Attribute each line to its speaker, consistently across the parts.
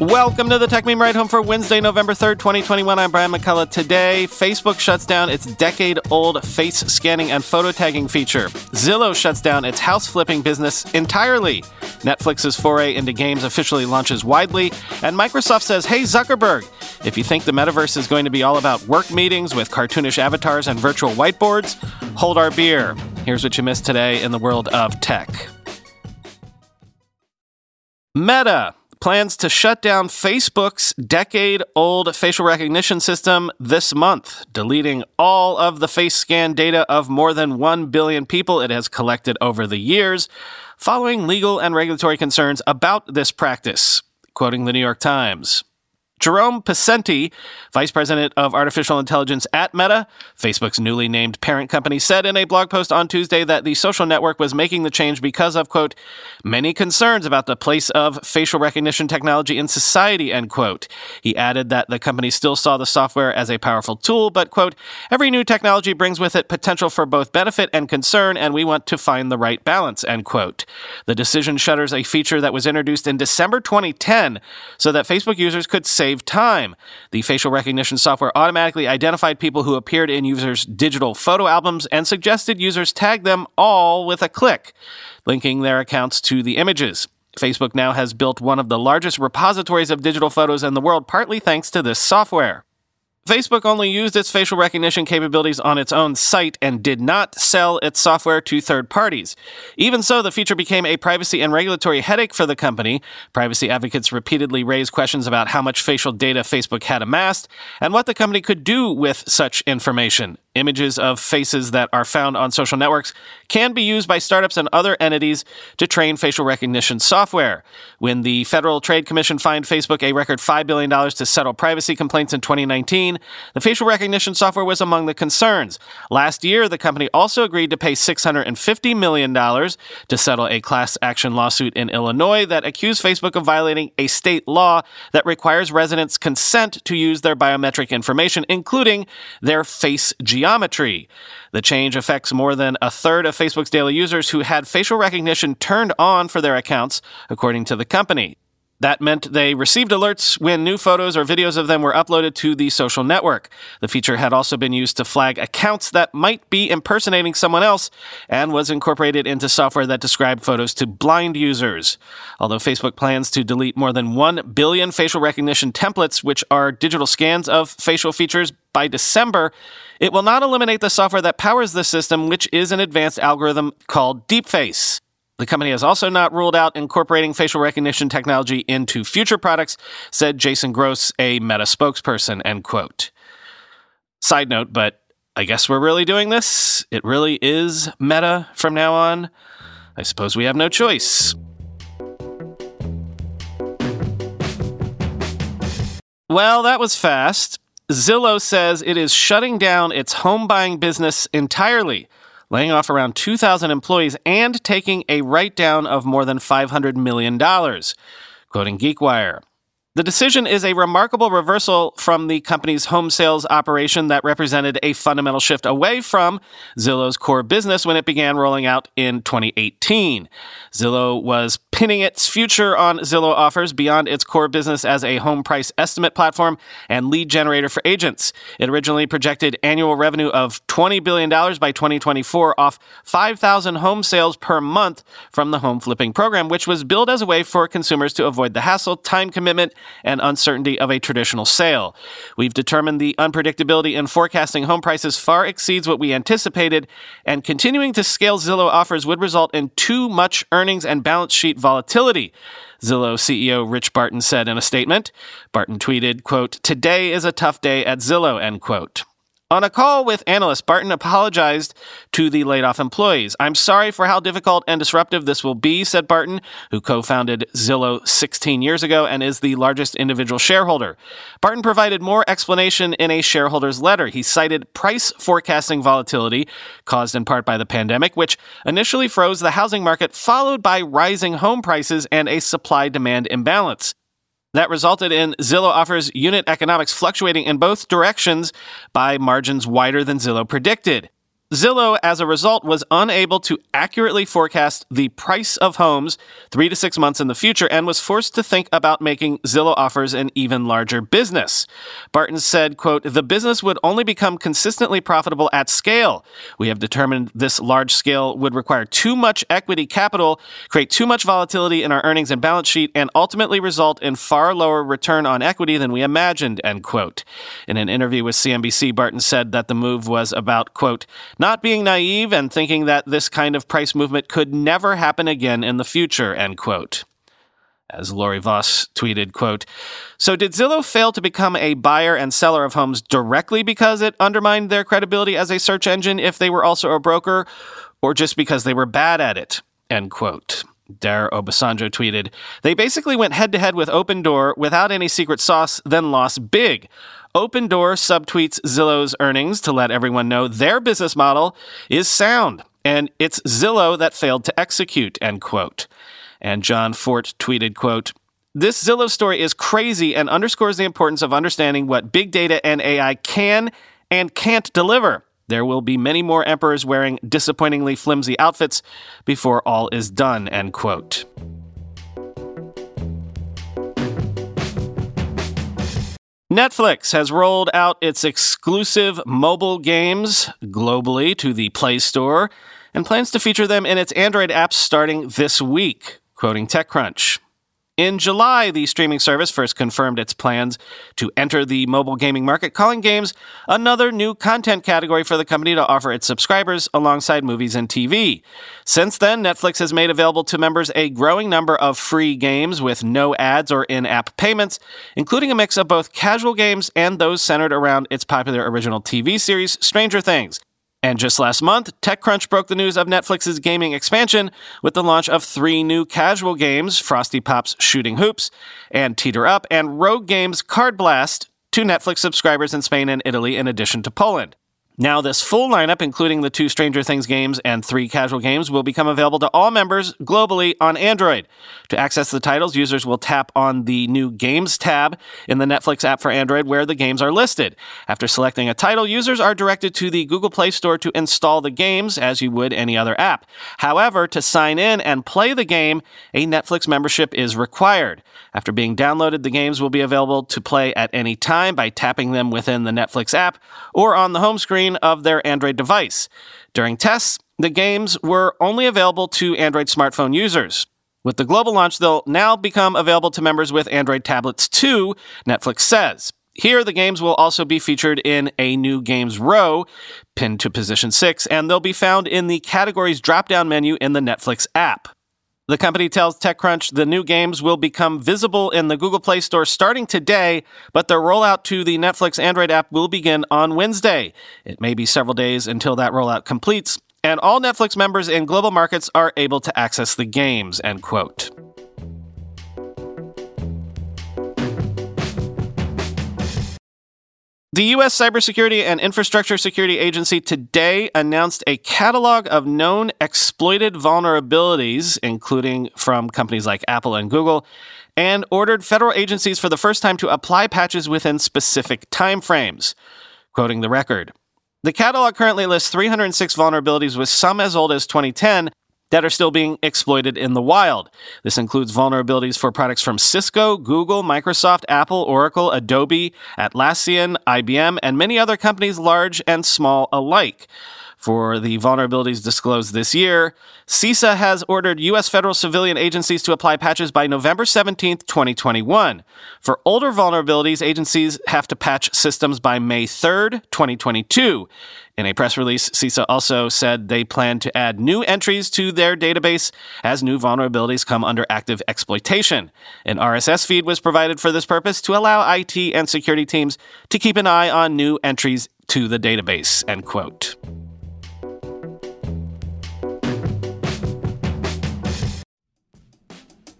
Speaker 1: Welcome to the Techmeme Ride Home for Wednesday, November 3rd, 2021. I'm Brian McCullough. Today, Facebook shuts down its decade old face scanning and photo tagging feature. Zillow shuts down its house flipping business entirely. Netflix's foray into games officially launches widely. And Microsoft says, Hey, Zuckerberg, if you think the metaverse is going to be all about work meetings with cartoonish avatars and virtual whiteboards, hold our beer. Here's what you missed today in the world of tech. Meta plans to shut down Facebook's decade old facial recognition system this month, deleting all of the face scan data of more than 1 billion people it has collected over the years, following legal and regulatory concerns about this practice. Quoting the New York Times. Jerome Pesenti, vice president of artificial intelligence at Meta, Facebook's newly named parent company, said in a blog post on Tuesday that the social network was making the change because of, quote, many concerns about the place of facial recognition technology in society, end quote. He added that the company still saw the software as a powerful tool, but, quote, every new technology brings with it potential for both benefit and concern, and we want to find the right balance, end quote. The decision shutters a feature that was introduced in December 2010 so that Facebook users could save save time. The facial recognition software automatically identified people who appeared in users' digital photo albums and suggested users tag them all with a click, linking their accounts to the images. Facebook now has built one of the largest repositories of digital photos in the world, partly thanks to this software. Facebook only used its facial recognition capabilities on its own site and did not sell its software to third parties. Even so, the feature became a privacy and regulatory headache for the company. Privacy advocates repeatedly raised questions about how much facial data Facebook had amassed and what the company could do with such information. Images of faces that are found on social networks can be used by startups and other entities to train facial recognition software. When the Federal Trade Commission fined Facebook a record $5 billion to settle privacy complaints in 2019, the facial recognition software was among the concerns. Last year, the company also agreed to pay $650 million to settle a class action lawsuit in Illinois that accused Facebook of violating a state law that requires residents' consent to use their biometric information, including their face geometry. The change affects more than a third of Facebook's daily users who had facial recognition turned on for their accounts, according to the company. That meant they received alerts when new photos or videos of them were uploaded to the social network. The feature had also been used to flag accounts that might be impersonating someone else and was incorporated into software that described photos to blind users. Although Facebook plans to delete more than 1 billion facial recognition templates, which are digital scans of facial features, by December, it will not eliminate the software that powers the system, which is an advanced algorithm called DeepFace. The company has also not ruled out incorporating facial recognition technology into future products, said Jason Grosse, a Meta spokesperson, end quote. Side note, but I guess we're really doing this. It really is Meta from now on. I suppose we have no choice. Well, that was fast. Zillow says it is shutting down its home buying business entirely laying off around 2,000 employees and taking a write down of more than $500 million. Quoting GeekWire. The decision is a remarkable reversal from the company's home sales operation that represented a fundamental shift away from Zillow's core business when it began rolling out in 2018. Zillow was pinning its future on Zillow offers beyond its core business as a home price estimate platform and lead generator for agents. It originally projected annual revenue of $20 billion by 2024 off 5,000 home sales per month from the home flipping program, which was billed as a way for consumers to avoid the hassle, time commitment, and uncertainty of a traditional sale. We've determined the unpredictability in forecasting home prices far exceeds what we anticipated, and continuing to scale Zillow offers would result in too much earnings and balance sheet volatility. Zillow CEO Rich Barton said in a statement. Barton tweeted, quote, Today is a tough day at Zillow, end quote. On a call with analysts, Barton apologized to the laid off employees. I'm sorry for how difficult and disruptive this will be, said Barton, who co founded Zillow 16 years ago and is the largest individual shareholder. Barton provided more explanation in a shareholder's letter. He cited price forecasting volatility, caused in part by the pandemic, which initially froze the housing market, followed by rising home prices and a supply demand imbalance. That resulted in Zillow offers unit economics fluctuating in both directions by margins wider than Zillow predicted. Zillow, as a result, was unable to accurately forecast the price of homes three to six months in the future and was forced to think about making Zillow offers an even larger business. Barton said, quote, the business would only become consistently profitable at scale. We have determined this large scale would require too much equity capital, create too much volatility in our earnings and balance sheet, and ultimately result in far lower return on equity than we imagined, end quote. In an interview with CNBC, Barton said that the move was about, quote, not being naive and thinking that this kind of price movement could never happen again in the future, end quote. As Laurie Voss tweeted, quote, So did Zillow fail to become a buyer and seller of homes directly because it undermined their credibility as a search engine if they were also a broker, or just because they were bad at it? End quote. Dare Obasanjo tweeted, They basically went head to head with Opendoor without any secret sauce, then lost big. Opendoor subtweets Zillow's earnings to let everyone know their business model is sound, and it's Zillow that failed to execute, end quote. And Jon Fortt tweeted, quote, this Zillow story is crazy and underscores the importance of understanding what big data and AI can and can't deliver. There will be many more emperors wearing disappointingly flimsy outfits before all is done, end quote. Netflix has rolled out its exclusive mobile games globally to the Play Store and plans to feature them in its Android apps starting this week, quoting TechCrunch. In July, the streaming service first confirmed its plans to enter the mobile gaming market, calling games another new content category for the company to offer its subscribers alongside movies and TV. Since then, Netflix has made available to members a growing number of free games with no ads or in app payments, including a mix of both casual games and those centered around its popular original TV series, Stranger Things. And just last month, TechCrunch broke the news of Netflix's gaming expansion with the launch of three new casual games Frosty Pop's Shooting Hoops and Teeter Up, and Rogue Games Card Blast to Netflix subscribers in Spain and Italy, in addition to Poland. Now, this full lineup, including the two Stranger Things games and three casual games, will become available to all members globally on Android. To access the titles, users will tap on the new Games tab in the Netflix app for Android where the games are listed. After selecting a title, users are directed to the Google Play Store to install the games as you would any other app. However, to sign in and play the game, a Netflix membership is required. After being downloaded, the games will be available to play at any time by tapping them within the Netflix app or on the home screen of their Android device. During tests, the games were only available to Android smartphone users. With the global launch, they'll now become available to members with Android tablets too, Netflix says. Here, the games will also be featured in a new games row, pinned to position 6, and they'll be found in the categories drop down menu in the Netflix app. The company tells TechCrunch the new games will become visible in the Google Play Store starting today, but their rollout to the Netflix Android app will begin on Wednesday. It may be several days until that rollout completes, and all Netflix members in global markets are able to access the games, end quote. The U.S. Cybersecurity and Infrastructure Security Agency today announced a catalog of known exploited vulnerabilities, including from companies like Apple and Google, and ordered federal agencies for the first time to apply patches within specific timeframes. Quoting the record. The catalog currently lists 306 vulnerabilities, with some as old as 2010, that are still being exploited in the wild. This includes vulnerabilities for products from Cisco, Google, Microsoft, Apple, Oracle, Adobe, Atlassian, IBM, and many other companies, large and small alike. For the vulnerabilities disclosed this year, CISA has ordered U.S. federal civilian agencies to apply patches by November 17, 2021. For older vulnerabilities, agencies have to patch systems by May 3, 2022. In a press release, CISA also said they plan to add new entries to their database as new vulnerabilities come under active exploitation. An RSS feed was provided for this purpose to allow IT and security teams to keep an eye on new entries to the database. End quote.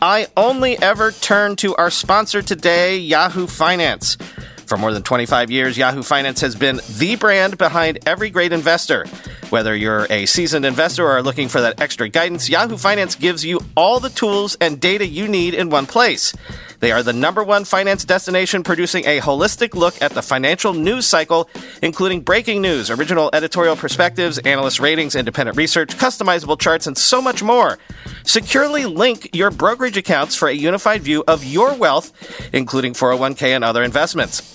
Speaker 1: I only ever turn to our sponsor today, Yahoo Finance. For more than 25 years, Yahoo Finance has been the brand behind every great investor. Whether you're a seasoned investor or are looking for that extra guidance, Yahoo Finance gives you all the tools and data you need in one place. They are the number one finance destination producing a holistic look at the financial news cycle, including breaking news, original editorial perspectives, analyst ratings, independent research, customizable charts, and so much more. Securely link your brokerage accounts for a unified view of your wealth, including 401k and other investments.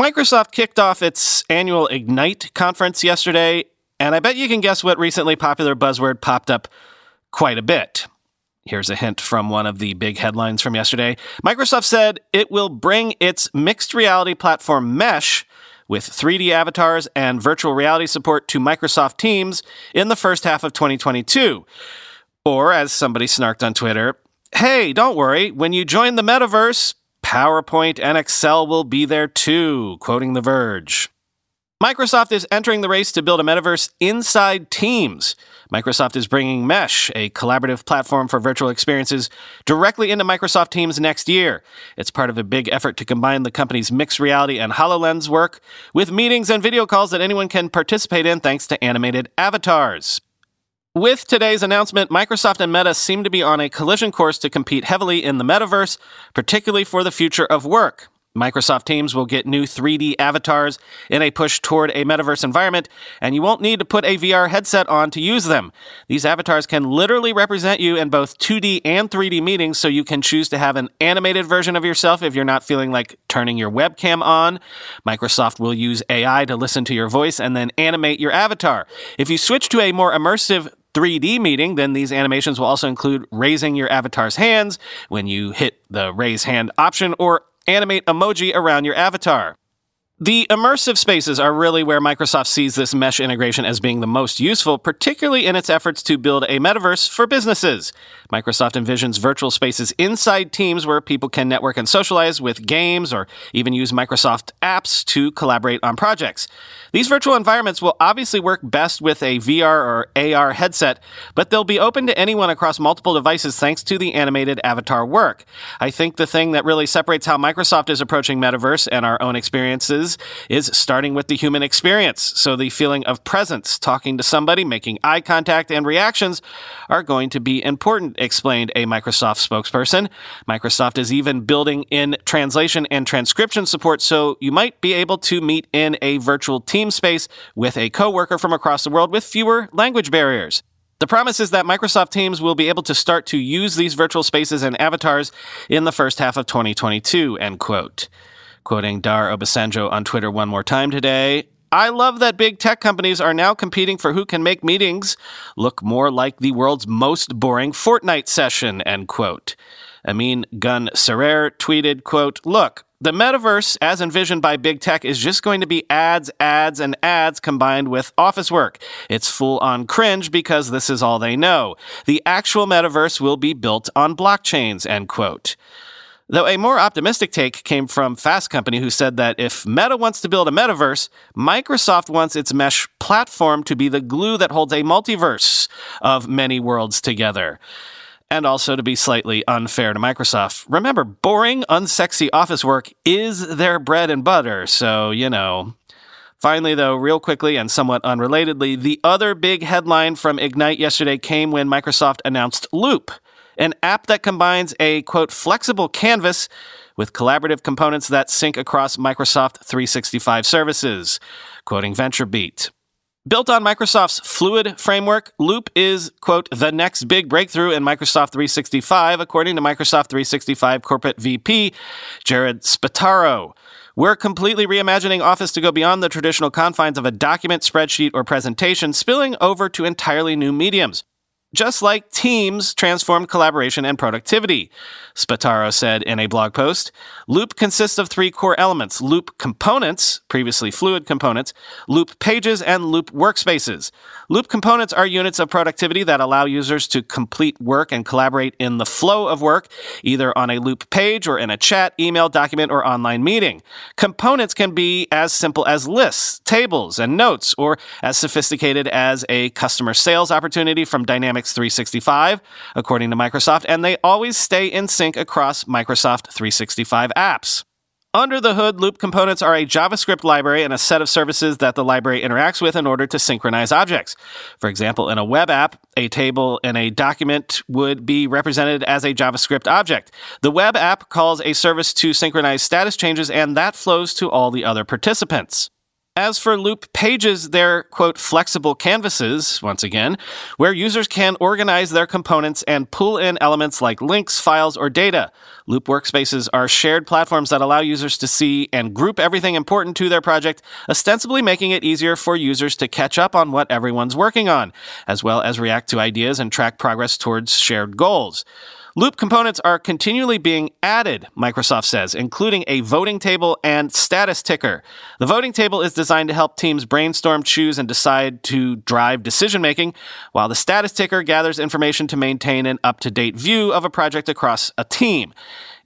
Speaker 1: Microsoft kicked off its annual Ignite conference yesterday, and I bet you can guess what recently popular buzzword popped up quite a bit. Here's a hint from one of the big headlines from yesterday. Microsoft said it will bring its mixed reality platform Mesh with 3D avatars and virtual reality support to Microsoft Teams in the first half of 2022. Or, as somebody snarked on Twitter, hey, don't worry, when you join the metaverse, PowerPoint and Excel will be there too, quoting The Verge. Microsoft is entering the race to build a metaverse inside Teams. Microsoft is bringing Mesh, a collaborative platform for virtual experiences, directly into Microsoft Teams next year. It's part of a big effort to combine the company's mixed reality and HoloLens work with meetings and video calls that anyone can participate in thanks to animated avatars. With today's announcement, Microsoft and Meta seem to be on a collision course to compete heavily in the metaverse, particularly for the future of work. Microsoft Teams will get new 3D avatars in a push toward a metaverse environment, and you won't need to put a VR headset on to use them. These avatars can literally represent you in both 2D and 3D meetings, so you can choose to have an animated version of yourself if you're not feeling like turning your webcam on. Microsoft will use AI to listen to your voice and then animate your avatar. If you switch to a more immersive 3D meeting, then these animations will also include raising your avatar's hands when you hit the raise hand option or animate emoji around your avatar. The immersive spaces are really where Microsoft sees this mesh integration as being the most useful, particularly in its efforts to build a metaverse for businesses. Microsoft envisions virtual spaces inside teams where people can network and socialize with games or even use Microsoft apps to collaborate on projects. These virtual environments will obviously work best with a VR or AR headset, but they'll be open to anyone across multiple devices thanks to the animated avatar work. I think the thing that really separates how Microsoft is approaching metaverse and our own experiences is starting with the human experience. So the feeling of presence, talking to somebody, making eye contact, and reactions are going to be important, explained a Microsoft spokesperson. Microsoft is even building in translation and transcription support, so you might be able to meet in a virtual team space with a coworker from across the world with fewer language barriers. The promise is that Microsoft Teams will be able to start to use these virtual spaces and avatars in the first half of 2022, end quote. Quoting Dare Obasanjo on Twitter one more time today, I love that big tech companies are now competing for who can make meetings look more like the world's most boring Fortnite session, end quote. Emin Gün Sirer tweeted, quote, Look, The metaverse, as envisioned by big tech, is just going to be ads, ads, and ads combined with office work. It's full on cringe because this is all they know. The actual metaverse will be built on blockchains, end quote. Though a more optimistic take came from Fast Company, who said that if Meta wants to build a metaverse, Microsoft wants its mesh platform to be the glue that holds a multiverse of many worlds together and also to be slightly unfair to Microsoft. Remember, boring, unsexy office work is their bread and butter, so, you know. Finally, though, real quickly and somewhat unrelatedly, the other big headline from Ignite yesterday came when Microsoft announced Loop, an app that combines a quote flexible canvas with collaborative components that sync across Microsoft 365 services. Quoting VentureBeat. Built on Microsoft's Fluid framework, Loop is, quote, the next big breakthrough in Microsoft 365, according to Microsoft 365 corporate VP Jared Spataro. We're completely reimagining Office to go beyond the traditional confines of a document, spreadsheet, or presentation, spilling over to entirely new mediums just like Teams transformed collaboration and productivity. Spataro said in a blog post Loop consists of three core elements Loop components, previously fluid components, Loop pages, and Loop workspaces. Loop components are units of productivity that allow users to complete work and collaborate in the flow of work, either on a Loop page or in a chat, email, document, or online meeting. Components can be as simple as lists, tables, and notes, or as sophisticated as a customer sales opportunity from Dynamics 365, according to Microsoft, and they always stay in sync across Microsoft 365 apps. Under the hood, loop components are a JavaScript library and a set of services that the library interacts with in order to synchronize objects. For example, in a web app, a table in a document would be represented as a JavaScript object. The web app calls a service to synchronize status changes, and that flows to all the other participants. As for Loop pages, they're, quote, flexible canvases, once again, where users can organize their components and pull in elements like links, files, or data. Loop workspaces are shared platforms that allow users to see and group everything important to their project, ostensibly making it easier for users to catch up on what everyone's working on, as well as react to ideas and track progress towards shared goals. Loop components are continually being added, Microsoft says, including a voting table and status ticker. The voting table is designed to help teams brainstorm, choose, and decide to drive decision making, while the status ticker gathers information to maintain an up to date view of a project across a team.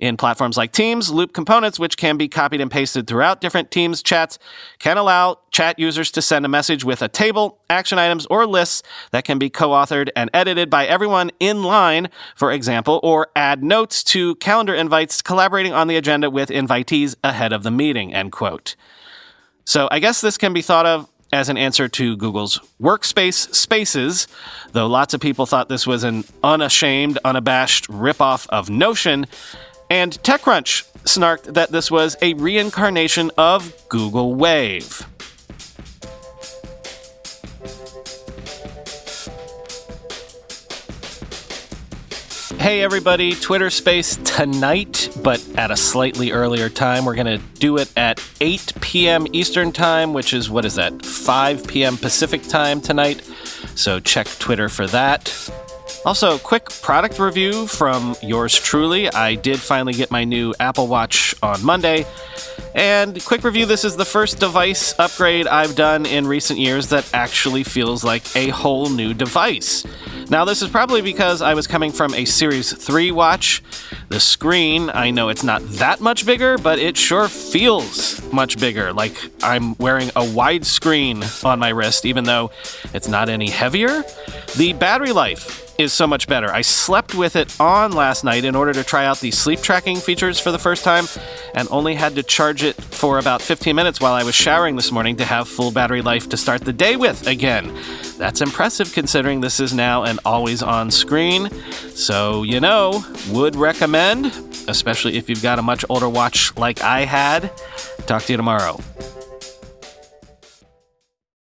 Speaker 1: In platforms like Teams, Loop components, which can be copied and pasted throughout different Teams chats, can allow chat users to send a message with a table, action items, or lists that can be co authored and edited by everyone in line, for example, or add notes to calendar invites collaborating on the agenda with invitees ahead of the meeting, end quote. So I guess this can be thought of as an answer to Google's Workspace Spaces, though lots of people thought this was an unashamed, unabashed ripoff of Notion. And TechCrunch snarked that this was a reincarnation of Google Wave. Hey everybody, Twitter Space tonight, but at a slightly earlier time. We're going to do it at 8 p.m. Eastern Time, which is, what is that, 5 p.m. Pacific Time tonight. So check Twitter for that. Also, quick product review from yours truly. I did finally get my new Apple Watch on Monday. And quick review this is the first device upgrade I've done in recent years that actually feels like a whole new device. Now, this is probably because I was coming from a Series 3 watch. The screen, I know it's not that much bigger, but it sure feels much bigger. Like I'm wearing a wide screen on my wrist, even though it's not any heavier. The battery life is so much better. I slept with it on last night in order to try out the sleep tracking features for the first time and only had to charge it for about 15 minutes while I was showering this morning to have full battery life to start the day with again. That's impressive considering this is now an always on screen. So, you know, would recommend, especially if you've got a much older watch like I had. Talk to you tomorrow.